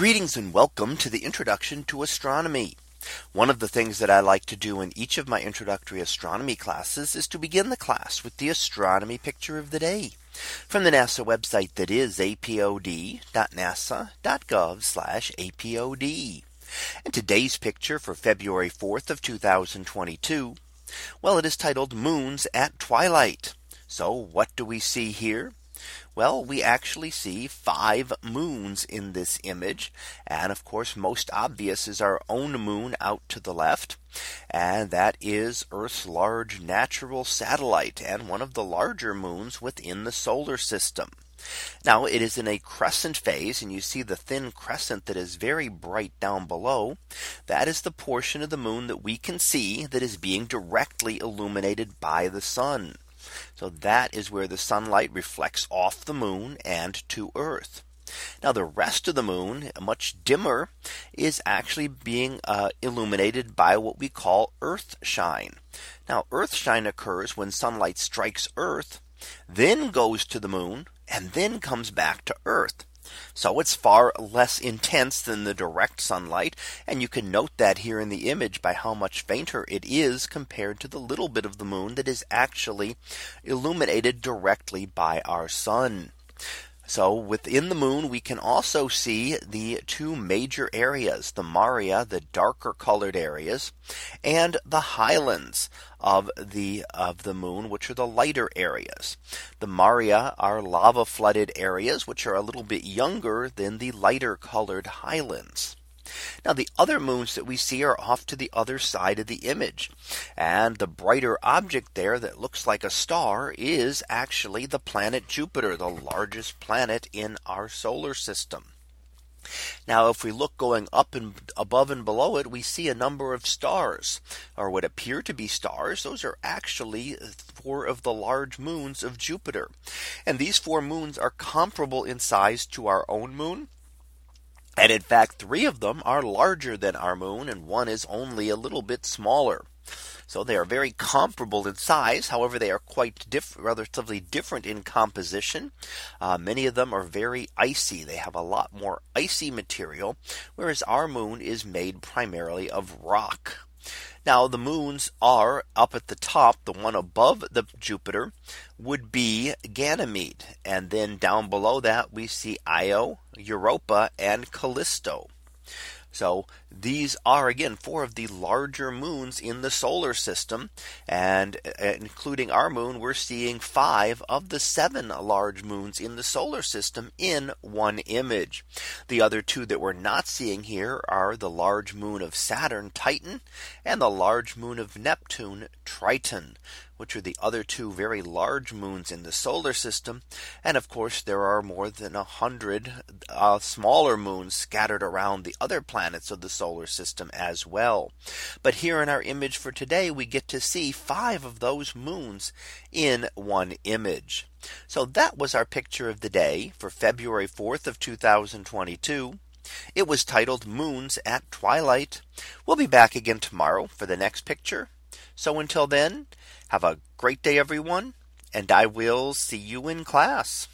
Greetings and welcome to the introduction to astronomy. One of the things that I like to do in each of my introductory astronomy classes is to begin the class with the astronomy picture of the day from the NASA website that is apod.nasa.gov apod. And today's picture for February 4th of 2022. Well, it is titled moons at twilight. So what do we see here? Well, we actually see five moons in this image. And of course, most obvious is our own moon out to the left. And that is Earth's large natural satellite and one of the larger moons within the solar system. Now it is in a crescent phase and you see the thin crescent that is very bright down below. That is the portion of the moon that we can see that is being directly illuminated by the sun. So that is where the sunlight reflects off the moon and to Earth. Now the rest of the moon much dimmer is actually being uh, illuminated by what we call earth shine. Now earth shine occurs when sunlight strikes Earth, then goes to the moon and then comes back to Earth. So it's far less intense than the direct sunlight. And you can note that here in the image by how much fainter it is compared to the little bit of the moon that is actually illuminated directly by our sun. So within the moon, we can also see the two major areas, the Maria, the darker colored areas, and the highlands of the of the moon, which are the lighter areas. The Maria are lava flooded areas, which are a little bit younger than the lighter colored highlands. Now the other moons that we see are off to the other side of the image. And the brighter object there that looks like a star is actually the planet Jupiter, the largest planet in our solar system. Now, if we look going up and above and below it, we see a number of stars or what appear to be stars. Those are actually four of the large moons of Jupiter. And these four moons are comparable in size to our own moon and in fact, three of them are larger than our moon and one is only a little bit smaller. So they are very comparable in size. However, they are quite diff relatively different in composition. Uh, many of them are very icy. They have a lot more icy material, whereas our moon is made primarily of rock. Now the moons are up at the top, the one above the Jupiter would be Ganymede. And then down below that we see Io, Europa and Callisto. So these are again four of the larger moons in the solar system. And uh, including our moon, we're seeing five of the seven large moons in the solar system in one image. The other two that we're not seeing here are the large moon of Saturn, Titan, and the large moon of Neptune, Triton which are the other two very large moons in the solar system. And of course, there are more than a hundred uh, smaller moons scattered around the other planets of the solar system as well. But here in our image for today, we get to see five of those moons in one image. So that was our picture of the day for February 4th of 2022. It was titled Moons at Twilight. We'll be back again tomorrow for the next picture. So until then, have a great day, everyone, and I will see you in class.